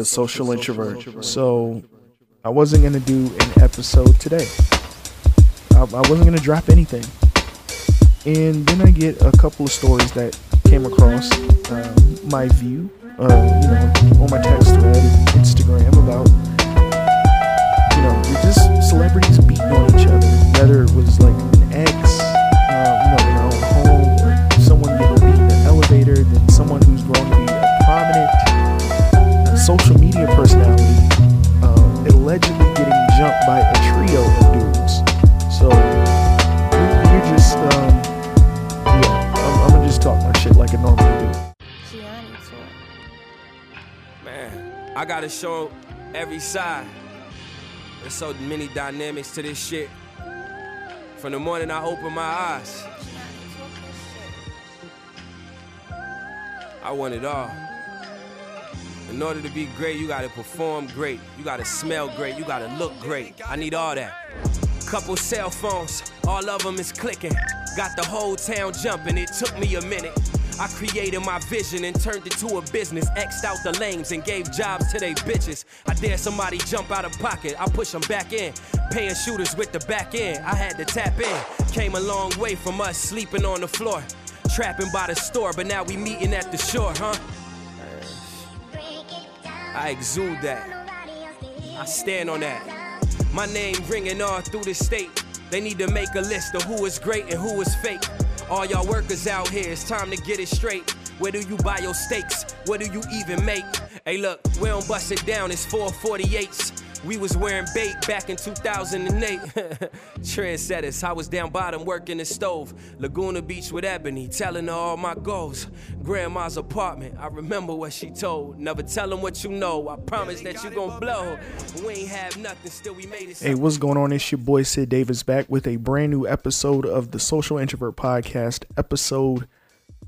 the social introvert. So I wasn't gonna do an episode today. I, I wasn't gonna drop anything. And then I get a couple of stories that came across uh, my view, uh, you know, on my text thread, Instagram about, you know, just celebrities beating on each other. Whether it was like an ex, I gotta show every side. There's so many dynamics to this shit. From the morning I open my eyes. I want it all. In order to be great, you gotta perform great. You gotta smell great. You gotta look great. I need all that. Couple cell phones, all of them is clicking. Got the whole town jumping. It took me a minute. I created my vision and turned it to a business. X'd out the lanes and gave jobs to they bitches. I dare somebody jump out of pocket. I push them back in. Paying shooters with the back end. I had to tap in. Came a long way from us sleeping on the floor. Trapping by the store, but now we meeting at the shore, huh? I exude that. I stand on that. My name ringing all through the state. They need to make a list of who is great and who is fake. All y'all workers out here, it's time to get it straight. Where do you buy your steaks? What do you even make? Hey, look, we don't bust it down, it's 448s. We was wearing bait back in 2008. Trendsetters, I was down bottom working the stove. Laguna Beach with Ebony, telling her all my goals. Grandma's apartment, I remember what she told. Never tell them what you know, I promise that you gon' blow. We ain't have nothing, still we made it. Hey, what's going on? It's your boy Sid Davis back with a brand new episode of the Social Introvert Podcast, episode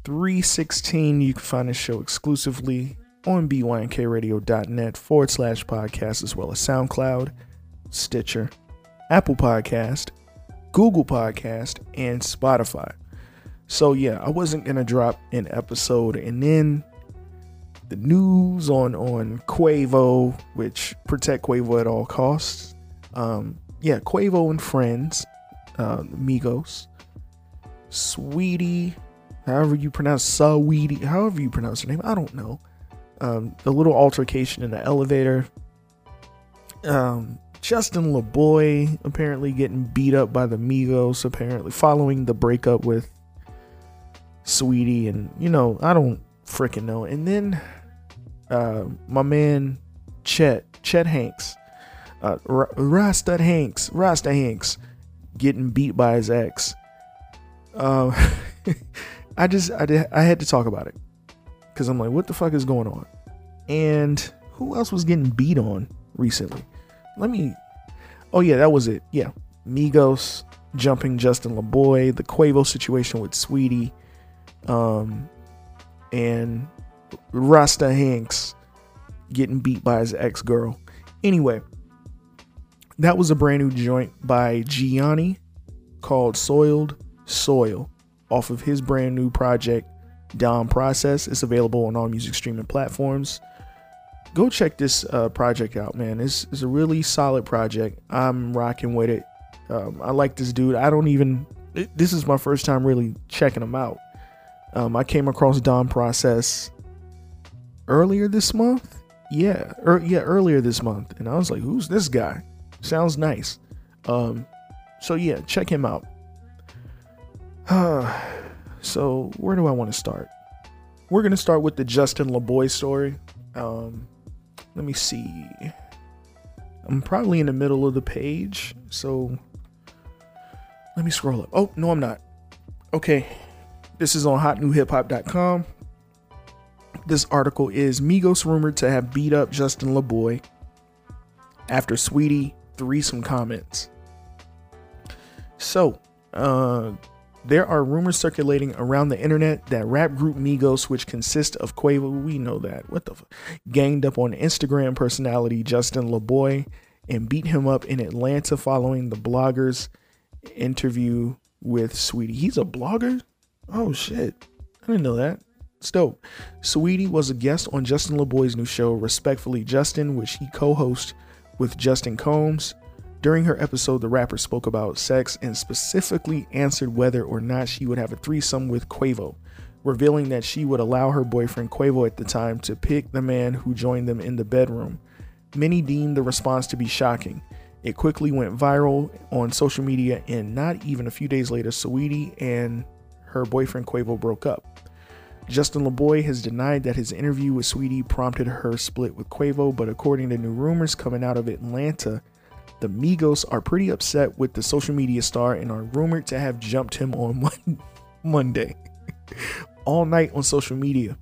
316. You can find this show exclusively on bynkradio.net forward slash podcast, as well as SoundCloud, Stitcher, Apple Podcast, Google Podcast, and Spotify. So yeah, I wasn't gonna drop an episode, and then the news on on Quavo, which protect Quavo at all costs. Um, yeah, Quavo and friends, uh, Migos, Sweetie, however you pronounce Sweetie, however you pronounce her name, I don't know. Um, the little altercation in the elevator. Um, Justin Laboy apparently getting beat up by the Migos, apparently following the breakup with Sweetie, and you know, I don't freaking know. And then uh, my man Chet, Chet Hanks, uh, Rasta Hanks, Rasta Hanks, getting beat by his ex. Uh, I just, I, did, I had to talk about it because I'm like, what the fuck is going on? And who else was getting beat on recently? Let me. Oh yeah, that was it. Yeah, Migos jumping Justin Laboy, the Quavo situation with Sweetie, um, and Rasta Hanks getting beat by his ex girl. Anyway, that was a brand new joint by Jiaani called Soiled Soil off of his brand new project, Dom Process. It's available on all music streaming platforms. Go check this uh, project out, man. It's, it's a really solid project. I'm rocking with it. Um, I like this dude. I don't even, it- this is my first time really checking him out. Um, I came across Don Process earlier this month. Yeah, er, yeah, earlier this month, and I was like, "Who's this guy? Sounds nice." Um, so yeah, check him out. so where do I want to start? We're gonna start with the Justin Laboy story. Um, let me see. I'm probably in the middle of the page, so let me scroll up. Oh no, I'm not. Okay, this is on HotNewHipHop.com. This article is Migos rumored to have beat up Justin Laboy after Sweetie threesome comments. So, uh, there are rumors circulating around the internet that rap group Migos, which consists of Quavo, we know that, what the, f- ganged up on Instagram personality Justin Laboy and beat him up in Atlanta following the blogger's interview with Sweetie. He's a blogger? Oh shit. I didn't know that. It's dope. Sweetie was a guest on Justin Laboy's new show, Respectfully Justin, which he co hosts with Justin Combs. During her episode, the rapper spoke about sex and specifically answered whether or not she would have a threesome with Quavo, revealing that she would allow her boyfriend Quavo at the time to pick the man who joined them in the bedroom. Many deemed the response to be shocking. It quickly went viral on social media, and not even a few days later, Saweetie and her boyfriend Quavo broke up. Justin Laboy has denied that his interview with Sweetie prompted her split with Quavo, but according to new rumors coming out of Atlanta, the Migos are pretty upset with the social media star and are rumored to have jumped him on Monday. All night on social media,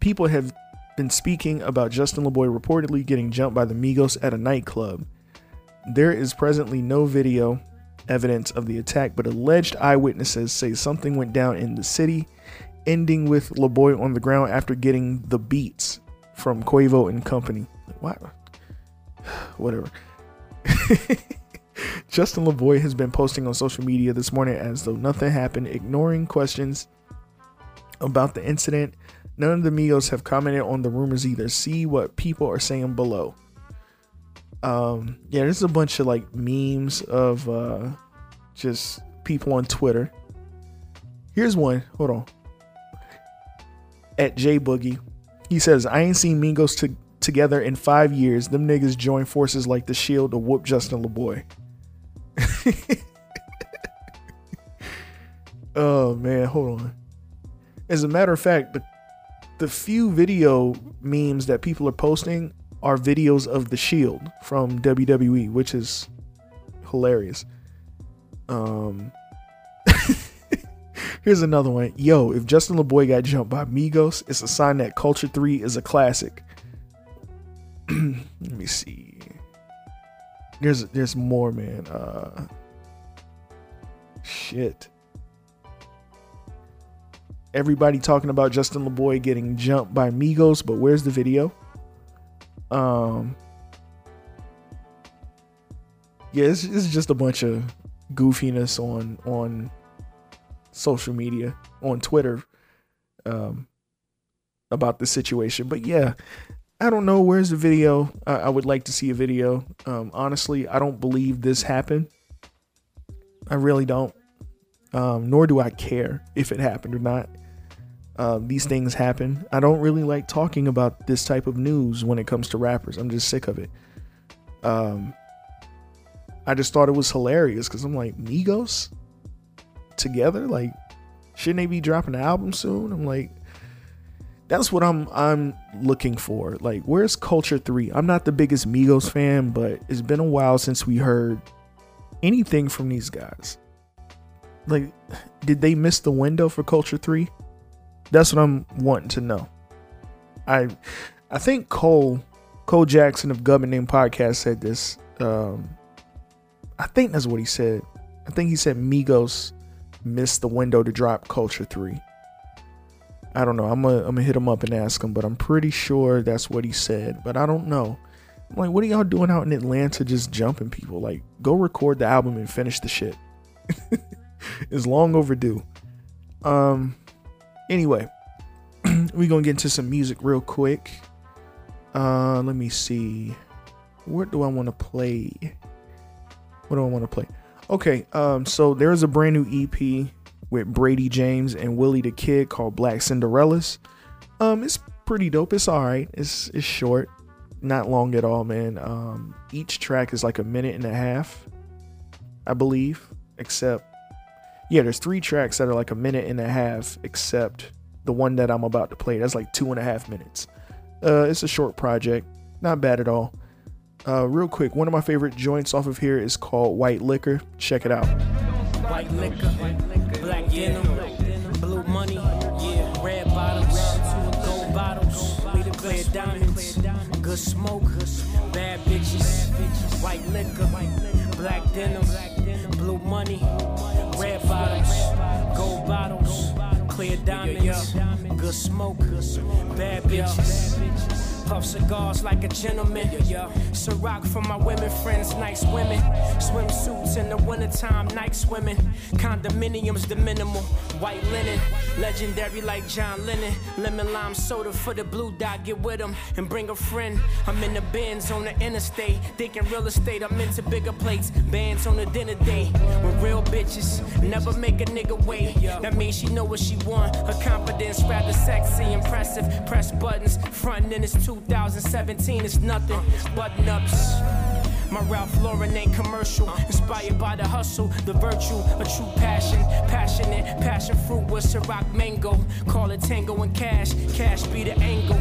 people have been speaking about Justin Laboy reportedly getting jumped by the Migos at a nightclub. There is presently no video evidence of the attack, but alleged eyewitnesses say something went down in the city, ending with Laboy on the ground after getting the beats from Quavo and company. What? Whatever. Justin Laboy has been posting on social media this morning as though nothing happened, ignoring questions about the incident None of the Migos have commented on the rumors either. See what people are saying below. Um, yeah, there's a bunch of like memes of uh just people on Twitter. Here's one. Hold on. At J Boogie, he says, "I ain't seen Migos to- together in five years. Them niggas join forces like the Shield to whoop Justin Laboy." oh man, hold on. As a matter of fact, the the few video memes that people are posting are videos of the Shield from WWE, which is hilarious. Um, here's another one. Yo, if Justin Laboy got jumped by Migos, it's a sign that Culture Three is a classic. Let me see. There's there's more, man. Uh, shit everybody talking about Justin Laboy getting jumped by Migos, but where's the video? Um, yeah, it's, it's just a bunch of goofiness on on social media, on Twitter, um, about the situation. But yeah, I don't know where's the video. I, I would like to see a video. Um, honestly, I don't believe this happened. I really don't. Um, nor do I care if it happened or not. Uh, these things happen. I don't really like talking about this type of news when it comes to rappers. I'm just sick of it. Um, I just thought it was hilarious because I'm like, Migos together, like, shouldn't they be dropping an album soon? I'm like, that's what I'm I'm looking for. Like, where's Culture Three? I'm not the biggest Migos fan, but it's been a while since we heard anything from these guys. Like, did they miss the window for Culture Three? That's what I'm wanting to know. I I think Cole Cole Jackson of Government Name Podcast said this. Um, I think that's what he said. I think he said Migos missed the window to drop Culture Three. I don't know. I'm gonna I'm gonna hit him up and ask him, but I'm pretty sure that's what he said. But I don't know. I'm like, what are y'all doing out in Atlanta just jumping people? Like, go record the album and finish the shit. it's long overdue. Um, Anyway, we're gonna get into some music real quick. Uh, let me see. What do I want to play? What do I want to play? Okay, um, so there's a brand new EP with Brady James and Willie the Kid called Black Cinderellas. Um, it's pretty dope. It's all right. It's it's short, not long at all, man. Um, each track is like a minute and a half, I believe. Except yeah, there's three tracks that are like a minute and a half, except the one that I'm about to play. That's like two and a half minutes. Uh, it's a short project, not bad at all. Uh, real quick, one of my favorite joints off of here is called White Liquor. Check it out. White liquor, black denim, blue money, yeah, red bottoms, gold bottles, clear diamonds, good smoke, bad bitches, white liquor, black denim, blue money red bottoms, gold bottles, clear diamonds, good smoke, bad bitches. Puff cigars like a gentleman. Yeah, Ciroc for my women friends, nice women. Swimsuits in the wintertime, night swimming. Condominiums, the minimal. White linen, legendary like John Lennon. Lemon lime soda for the blue dot, get with them and bring a friend. I'm in the bins on the interstate, thinking real estate. I'm into bigger plates, bands on the dinner date. With real bitches, never make a nigga wait. That means she know what she want. Her confidence rather sexy, impressive. Press buttons, frontin' in it's 2017, it's nothing. Button ups. My Ralph Lauren ain't commercial. Inspired by the hustle, the virtue, a true passion. Passionate, passion fruit with Ciroc mango. Call it tango and cash. Cash be the angle.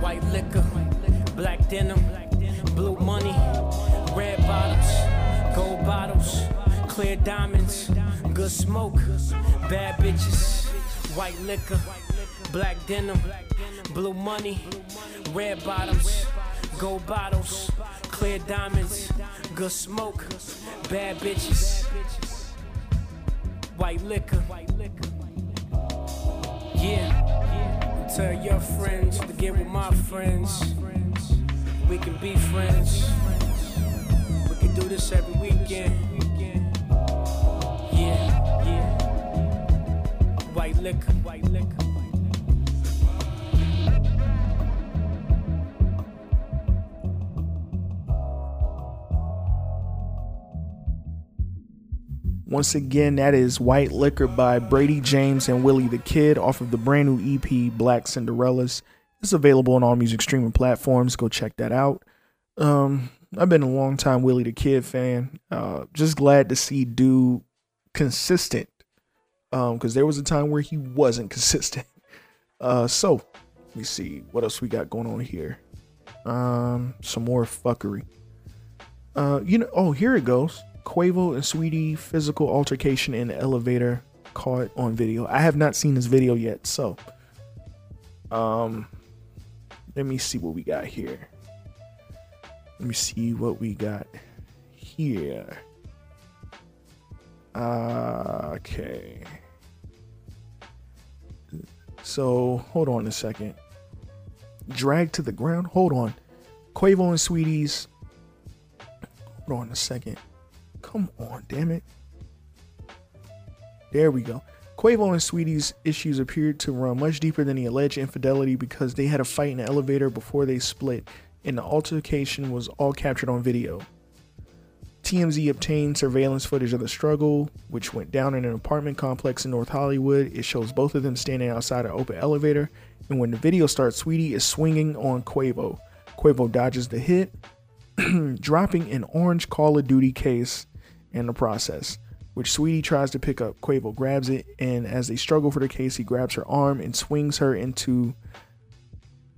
White liquor, black denim, blue money, red bottles, gold bottles, clear diamonds, good smoke, bad bitches, white liquor, black denim, blue money, red bottoms, gold bottles, clear diamonds, good smoke, bad bitches, white liquor. Yeah, tell your friends to get with my friends. We can be friends. We can do this every weekend. Yeah, yeah. White liquor, white liquor. Once again, that is White Liquor by Brady James and Willie the Kid off of the brand new EP Black Cinderellas. It's available on all music streaming platforms. Go check that out. Um, I've been a long time Willie the Kid fan. Uh, just glad to see dude consistent. Um, because there was a time where he wasn't consistent. Uh, so let me see what else we got going on here. Um, some more fuckery. Uh, you know, oh, here it goes. Quavo and Sweetie physical altercation in elevator caught on video. I have not seen this video yet, so um let me see what we got here. Let me see what we got here. Uh, okay. So, hold on a second. Drag to the ground. Hold on. Quavo and Sweetie's. Hold on a second. Come on, damn it. There we go. Quavo and Sweetie's issues appeared to run much deeper than the alleged infidelity because they had a fight in the elevator before they split, and the altercation was all captured on video. TMZ obtained surveillance footage of the struggle, which went down in an apartment complex in North Hollywood. It shows both of them standing outside an open elevator, and when the video starts, Sweetie is swinging on Quavo. Quavo dodges the hit, dropping an orange Call of Duty case in the process, which Sweetie tries to pick up. Quavo grabs it, and as they struggle for the case, he grabs her arm and swings her into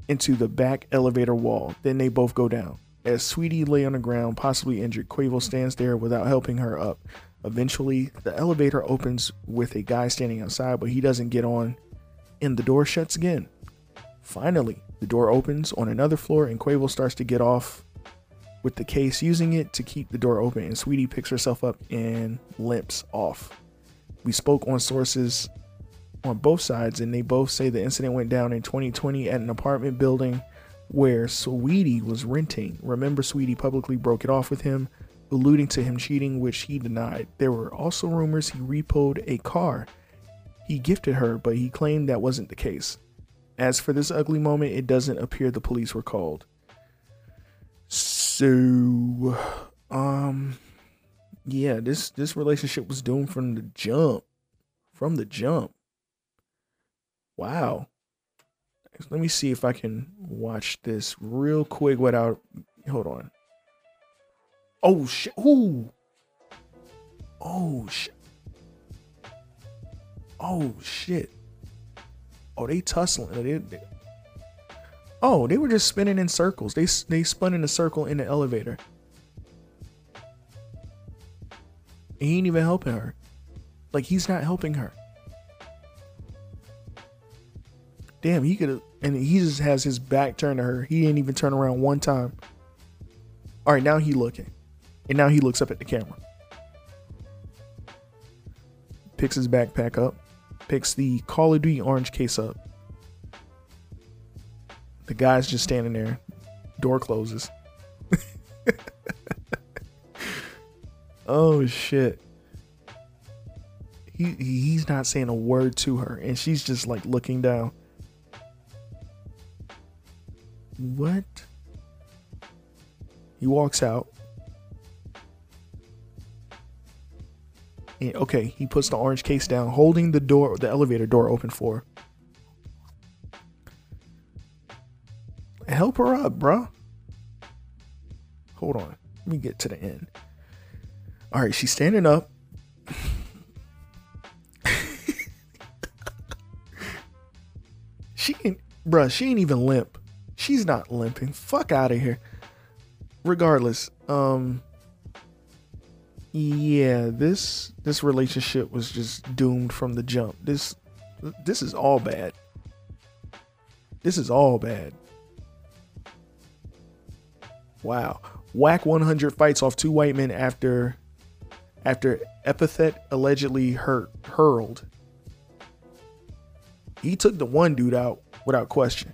into the back elevator wall. Then they both go down. As Sweetie lay on the ground, possibly injured, Quavo stands there without helping her up. Eventually, the elevator opens with a guy standing outside, but he doesn't get on, and the door shuts again. Finally, the door opens on another floor, and Quavo starts to get off with the case, using it to keep the door open, and Sweetie picks herself up and limps off. We spoke on sources on both sides, and they both say the incident went down in 2020 at an apartment building where Sweetie was renting. Remember, Sweetie publicly broke it off with him, alluding to him cheating, which he denied. There were also rumors he repoed a car he gifted her, but he claimed that wasn't the case. As for this ugly moment, it doesn't appear the police were called. So, um, yeah, this this relationship was doomed from the jump. From the jump. Wow. Let me see if I can watch this real quick without. Hold on. Oh shit! Ooh. Oh shit! Oh shit! Oh, they tussling. They, they, oh, they were just spinning in circles. They they spun in a circle in the elevator. He ain't even helping her. Like he's not helping her. Damn, he could have, and he just has his back turned to her. He didn't even turn around one time. All right, now he looking, and now he looks up at the camera. Picks his backpack up, picks the Call of Duty orange case up. The guy's just standing there. Door closes. oh shit. He he's not saying a word to her and she's just like looking down. What? He walks out. And, okay, he puts the orange case down, holding the door, the elevator door open for her. Help her up, bro. Hold on. Let me get to the end. All right, she's standing up. she ain't, bruh, she ain't even limp. She's not limping. Fuck out of here. Regardless, um, yeah, this this relationship was just doomed from the jump. This this is all bad. This is all bad. Wow. Wack 100 fights off two white men after after epithet allegedly hurt hurled. He took the one dude out without question.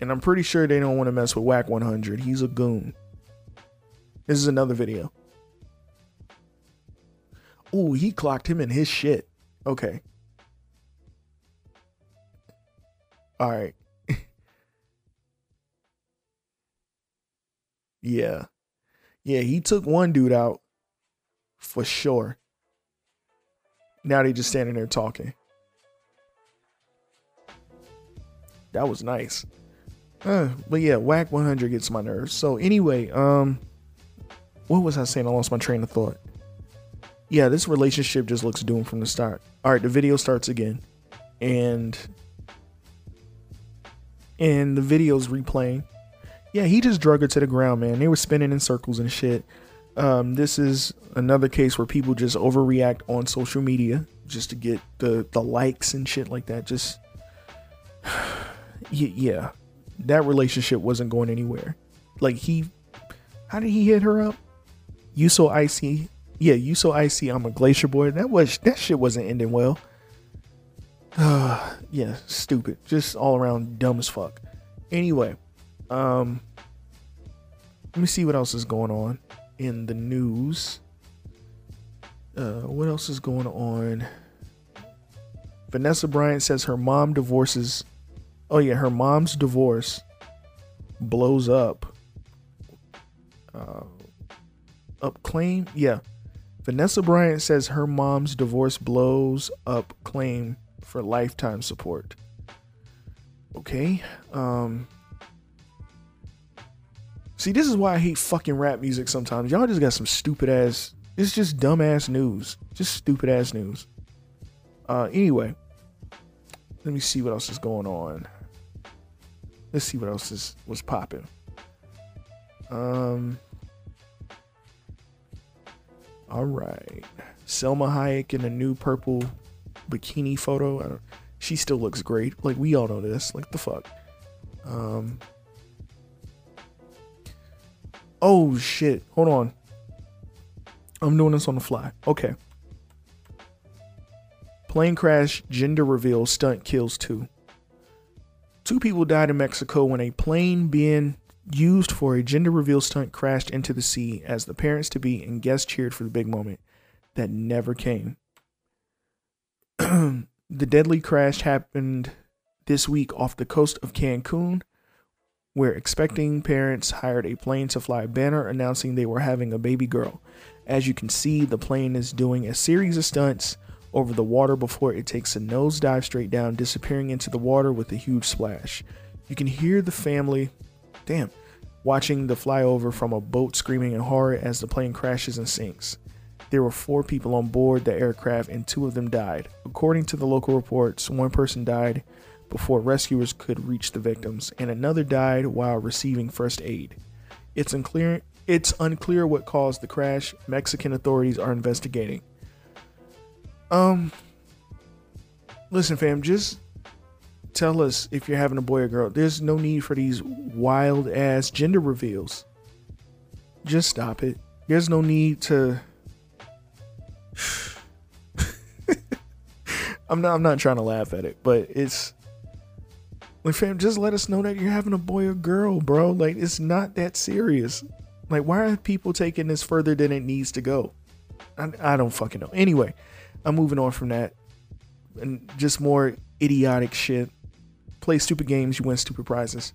And I'm pretty sure they don't want to mess with Wack 100. He's a goon. This is another video. Ooh, he clocked him in his shit. Okay. All right. Yeah. Yeah, he took one dude out for sure. Now they just standing there talking. That was nice. Uh, but yeah, Wack 100 gets my nerves. So anyway, um, what was I saying? I lost my train of thought. Yeah, this relationship just looks doomed from the start. All right, the video starts again, and and the video's replaying. Yeah, he just drug her to the ground, man. They were spinning in circles and shit. Um, this is another case where people just overreact on social media just to get the the likes and shit like that. Just yeah, that relationship wasn't going anywhere. Like he, how did he hit her up? You so icy, yeah. You so icy. I'm a glacier boy. That was that shit wasn't ending well. Uh, yeah, stupid. Just all around dumb as fuck. Anyway, um, let me see what else is going on in the news. Uh, what else is going on? Vanessa Bryant says her mom divorces. Oh yeah, her mom's divorce blows up. Uh, up claim, yeah. Vanessa Bryant says her mom's divorce blows up claim for lifetime support. Okay. Um See, this is why I hate fucking rap music sometimes. Y'all just got some stupid ass it's just dumb ass news. Just stupid ass news. Uh anyway. Let me see what else is going on. Let's see what else is was popping. Um all right. Salma Hayek in a new purple bikini photo. she still looks great. Like we all know this. Like the fuck. Um. Oh shit. Hold on. I'm doing this on the fly. Okay. Plane crash, gender reveal, stunt kills two. Two people died in Mexico when a plane being used for a gender reveal stunt crashed into the sea as the parents to be and guests cheered for the big moment that never came. the deadly crash happened this week off the coast of Cancun, where expecting parents hired a plane to fly a banner announcing they were having a baby girl. As you can see, the plane is doing a series of stunts over the water before it takes a nosedive straight down, disappearing into the water with a huge splash. You can hear the family Damn. Watching the flyover from a boat screaming in horror as the plane crashes and sinks. There were four people on board the aircraft and two of them died. According to the local reports, one person died before rescuers could reach the victims, and another died while receiving first aid. It's unclear it's unclear what caused the crash. Mexican authorities are investigating. Um listen fam, just tell us if you're having a boy or girl. There's no need for these wild ass gender reveals. Just stop it. There's no need to. I'm not. I'm not trying to laugh at it, but it's Like, fam, just let us know that you're having a boy or girl, bro. Like, it's not that serious. Like, why are people taking this further than it needs to go? I, I don't fucking know. Anyway, I'm moving on from that. And just more idiotic shit. Play stupid games, you win stupid prizes.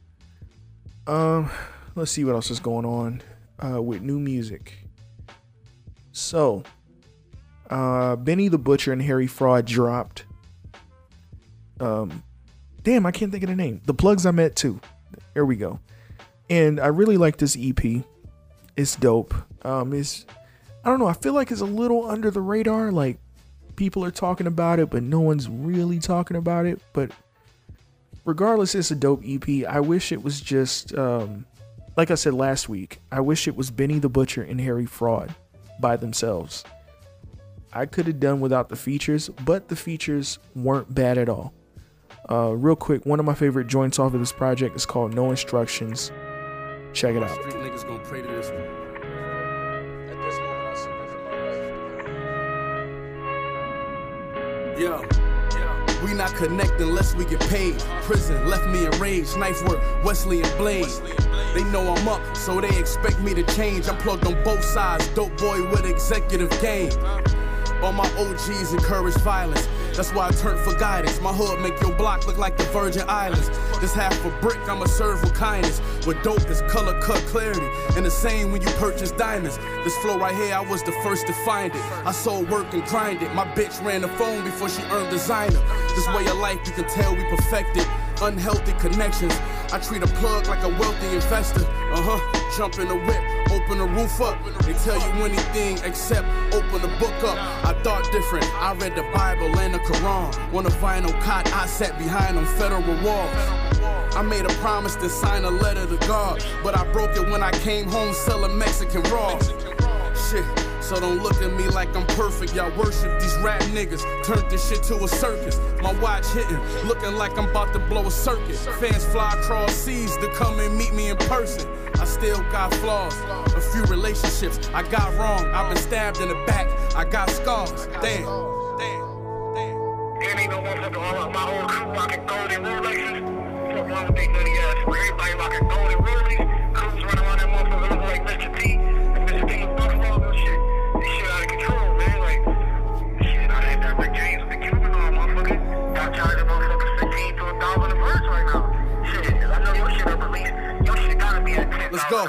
Um, let's see what else is going on uh, with new music. So, uh, Benny the Butcher and Harry Fraud dropped. Um, damn, I can't think of the name. The plugs I met too. There we go. And I really like this EP. It's dope. Um, it's I don't know. I feel like it's a little under the radar. Like people are talking about it, but no one's really talking about it. But regardless, it's a dope EP. I wish it was just um, like I said last week. I wish it was Benny the Butcher and Harry Fraud by themselves. I could have done without the features, but the features weren't bad at all. Uh, real quick, one of my favorite joints off of this project is called No Instructions. Check it out. Street niggas gonna pray to this one. At this moment, I submit for my life. Yo, we not connect unless we get paid. Prison left me enraged. Knife work, Wesley and Blade. They know I'm up, so they expect me to change. I'm plugged on both sides. Dope boy with executive game. All my OGs encourage violence. That's why I turn for guidance. My hood make your block look like the Virgin Islands. This half a brick, I'ma serve with kindness. With dope, this color cut clarity. And the same when you purchase diamonds. This flow right here, I was the first to find it. I sold work and grind it. My bitch ran the phone before she earned designer. This way of life, you can tell we perfected. Unhealthy connections. I treat a plug like a wealthy investor. Uh huh. Jump in the whip, open the roof up. They tell you anything except open the book up. I thought different. I read the Bible and the Quran. On a vinyl cot, I sat behind on federal walls. I made a promise to sign a letter to God, but I broke it when I came home selling Mexican raw. Shit. So don't look at me like I'm perfect. Y'all worship these rap niggas. Turned this shit to a circus. My watch hitting, looking like I'm about to blow a circuit. Fans fly across seas to come and meet me in person. I still got flaws, a few relationships I got wrong. I've been stabbed in the back. I got scars. Damn, damn. Ain't no motherfucker all of my whole crew rocking golden Rolexes. Fuck wrong with they nutty ass. Everybody rocking golden Rolexes. Crews running around that motherfucker looking like Mr. T. And Mr. T was shit. Out of control, man. Like, shit, I had that Rick James with the Cuban on, motherfucker. Got charging motherfucker 15 to a thousand a verse right now. Shit, I know your shit up released. Your shit gotta be at 10,000 Let's go.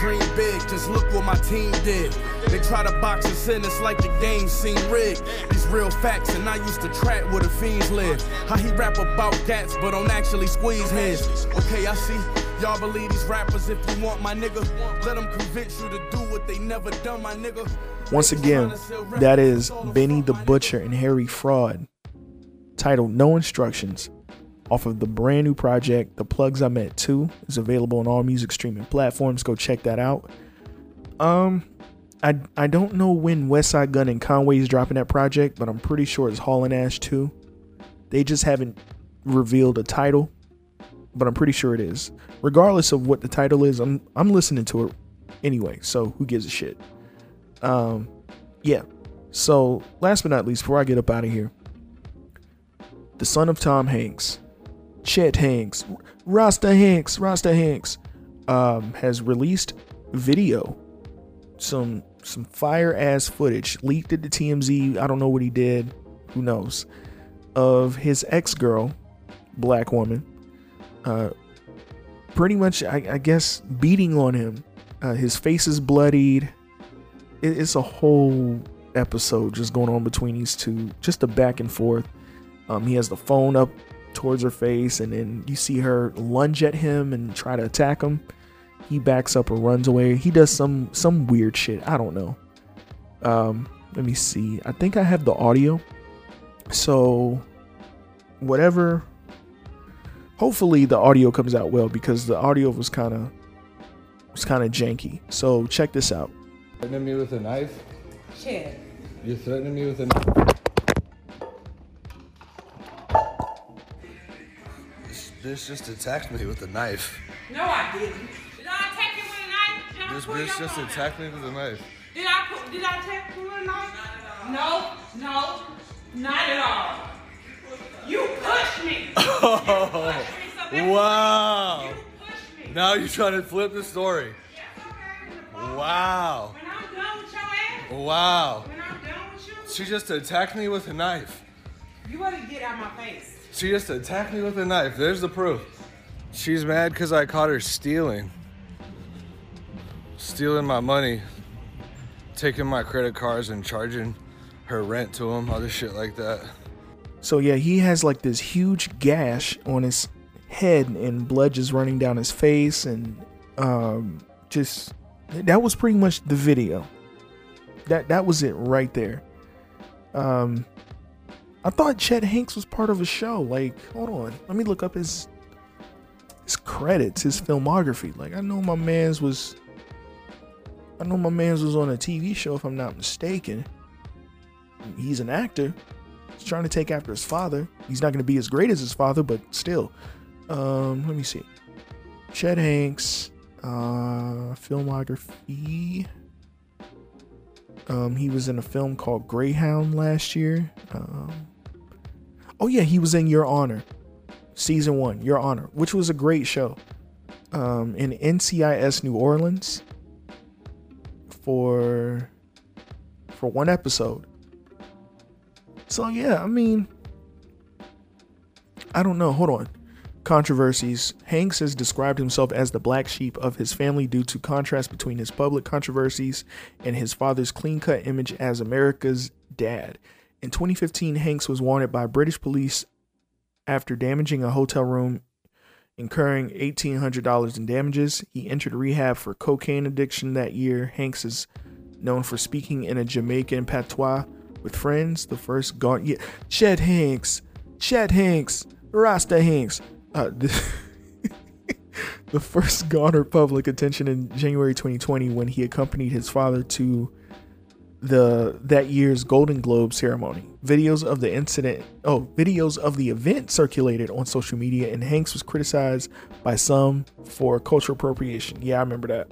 Dream big, just look what my team did. They try to box us in, it's like the game seem rigged. These real facts, and I used to track where the fiends live. How he rap about gats, but don't actually squeeze heads. Okay, I see. Y'all believe these rappers if you want my nigga. Let them convince you to do what they never done, my nigga. Once again, that is Benny the Butcher and Harry Fraud, titled No Instructions, off of the brand new project, The Plugs I Met 2, is available on all music streaming platforms. Go check that out. Um, I I don't know when Westside Gun and Conway is dropping that project, but I'm pretty sure it's Hall and Nash 2. They just haven't revealed a title, but I'm pretty sure it is. Regardless of what the title is, I'm I'm listening to it anyway, so who gives a shit? Um, yeah. So last but not least, before I get up out of here, the son of Tom Hanks, Chet Hanks, Rasta Hanks, Rasta Hanks, um, has released video, some some fire ass footage leaked it to TMZ. I don't know what he did, who knows, of his ex girl, black woman, uh, pretty much I, I guess beating on him. Uh, his face is bloodied it, it's a whole episode just going on between these two, just a back and forth. Um, he has the phone up towards her face, and then you see her lunge at him and try to attack him. He backs up or runs away. He does some some weird shit. I don't know. Um, let me see. I think I have the audio. So, whatever. Hopefully, the audio comes out well because the audio was kind of was kind of janky. So check this out. Threatening me with a knife? Chad, You're threatening me with a knife? This bitch just attacked me with a knife. no, I didn't. Did I attack you with a knife? Did I This bitch just attacked me with a knife. Did I put, did I attack you with a knife? No, no, not at all. You pushed me. Oh. pushed me so Wow. You me. Now you're trying to flip the story. Wow. When I'm done with your ass, Wow. when I'm done with you, She just attacked me with a knife. you better get out my face. She just attacked me with a knife. There's the proof. She's mad because I caught her stealing. Stealing my money. Taking my credit cards and charging her rent to them, other shit like that. So yeah, he has like this huge gash on his head and blood just running down his face and um just that was pretty much the video. That that was it right there. Um I thought Chet Hanks was part of a show. Like, hold on. Let me look up his his credits, his filmography. Like I know my man's was I know my man's was on a TV show if I'm not mistaken. He's an actor. He's trying to take after his father. He's not going to be as great as his father, but still. Um, let me see. Chet Hanks, uh, filmography. Um, he was in a film called Greyhound last year. Um, oh yeah, he was in Your Honor, season one, Your Honor, which was a great show. Um, in NCIS New Orleans for for one episode. So yeah, I mean, I don't know. Hold on. Controversies. Hanks has described himself as the black sheep of his family due to contrast between his public controversies and his father's clean-cut image as America's dad. In 2015, Hanks was wanted by British police after damaging a hotel room, incurring $1,800 in damages. He entered rehab for cocaine addiction that year. Hanks is known for speaking in a Jamaican patois with friends. The first gone, yeah, Chet Hanks, Chet Hanks, Rasta Hanks. Uh, the, the first garnered public attention in January 2020 when he accompanied his father to the that year's Golden Globe ceremony. Videos of the incident, oh, videos of the event circulated on social media, and Hanks was criticized by some for cultural appropriation. Yeah, I remember that.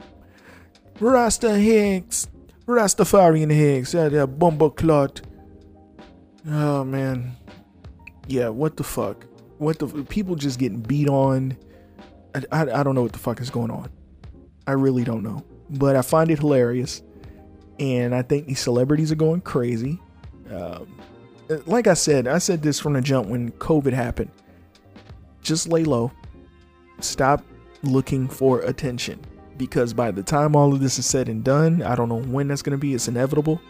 Rasta Hanks, Rastafarian Hanks, yeah, that bumble clot. Oh man, yeah, what the fuck? What the people just getting beat on? I, I, I don't know what the fuck is going on. I really don't know, but I find it hilarious, and I think these celebrities are going crazy. Um, like I said, I said this from the jump when COVID happened. Just lay low. Stop looking for attention because by the time all of this is said and done, I don't know when that's going to be. It's inevitable.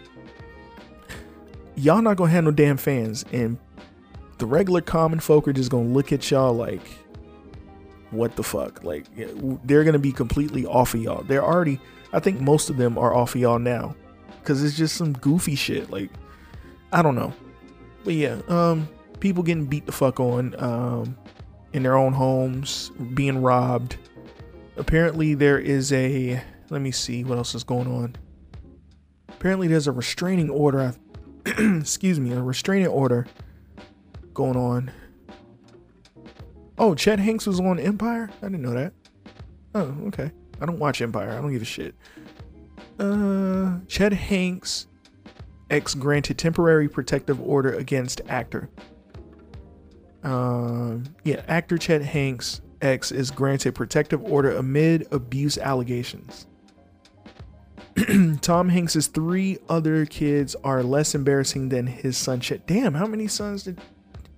Y'all not going to no damn fans. And the regular common folk are just going to look at y'all like, what the fuck? Like, they're going to be completely off of y'all. They're already, I think most of them are off of y'all now because it's just some goofy shit. Like, I don't know. But yeah, um, people getting beat the fuck on um, in their own homes, being robbed apparently there is a let me see what else is going on. Apparently there's a restraining order excuse me a restraining order going on. Oh chet hanks was on empire? I didn't know that. Oh okay. I don't watch empire. I don't give a shit. Uh chet hanks ex granted temporary protective order against actor. Um yeah actor chet hanks X is granted protective order amid abuse allegations. Tom Hanks's three other kids are less embarrassing than his son Chet. Damn, how many sons did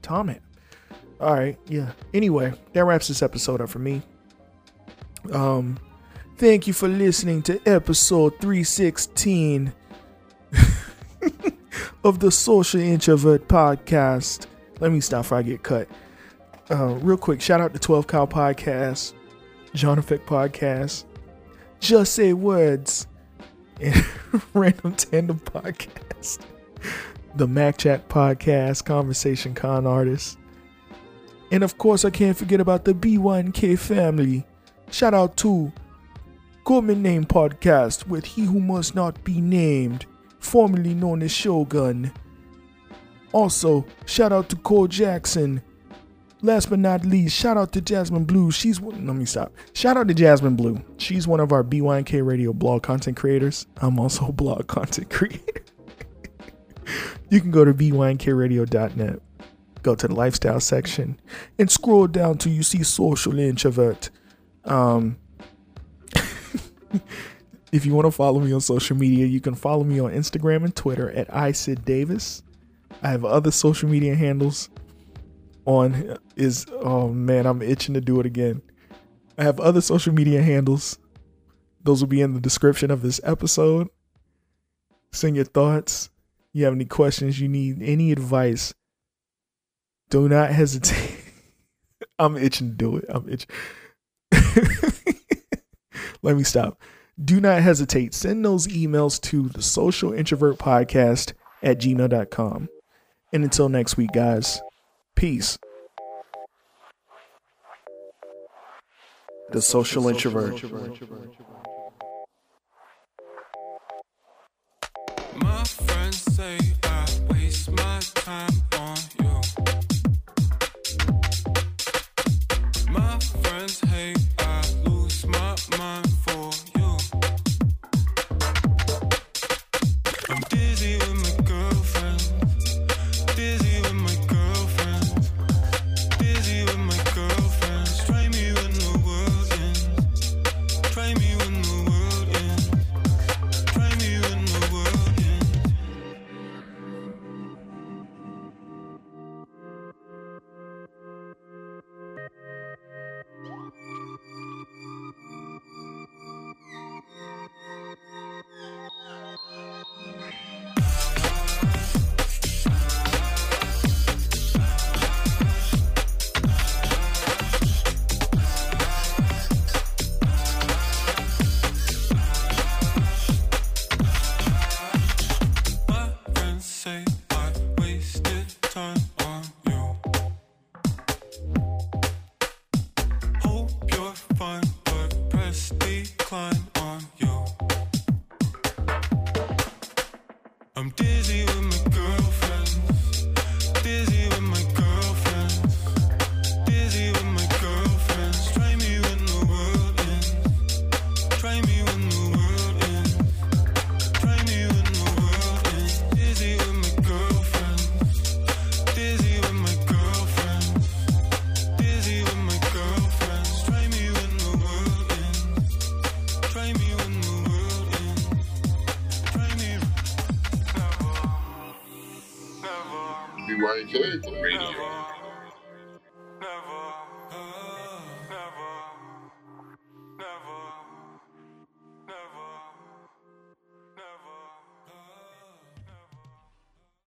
Tom have? All right, yeah. Anyway, that wraps this episode up for me. Um, thank you for listening to episode 316 of the Social Introvert Podcast. Let me stop before I get cut. Uh, real quick, shout out to 12 Cow Podcast, John Effect Podcast, Just Say Words, and Random Tandem Podcast, the Mac Chat Podcast, Conversation Con Artist. And of course, I can't forget about the B1K family. Shout out to Government Name Podcast with He Who Must Not Be Named, formerly known as Shogun. Also, shout out to Cole Jackson. Last but not least, shout out to Jasmine Blue. She's one, let me stop. Shout out to Jasmine Blue. She's one of our BYNK Radio blog content creators. I'm also a blog content creator. you can go to bynkradio.net. go to the lifestyle section and scroll down till you see social introvert. Um, if you want to follow me on social media, you can follow me on Instagram and Twitter at iSidDavis. I have other social media handles on is oh man, I'm itching to do it again. I have other social media handles. Those will be in the description of this episode. Send your thoughts. You have any questions, you need any advice, do not hesitate. I'm itching to do it. I'm itching. Let me stop. Do not hesitate. Send those emails to the social introvert podcast at gmail.com. And until next week, guys, peace. The social introvert. My friends say I waste my time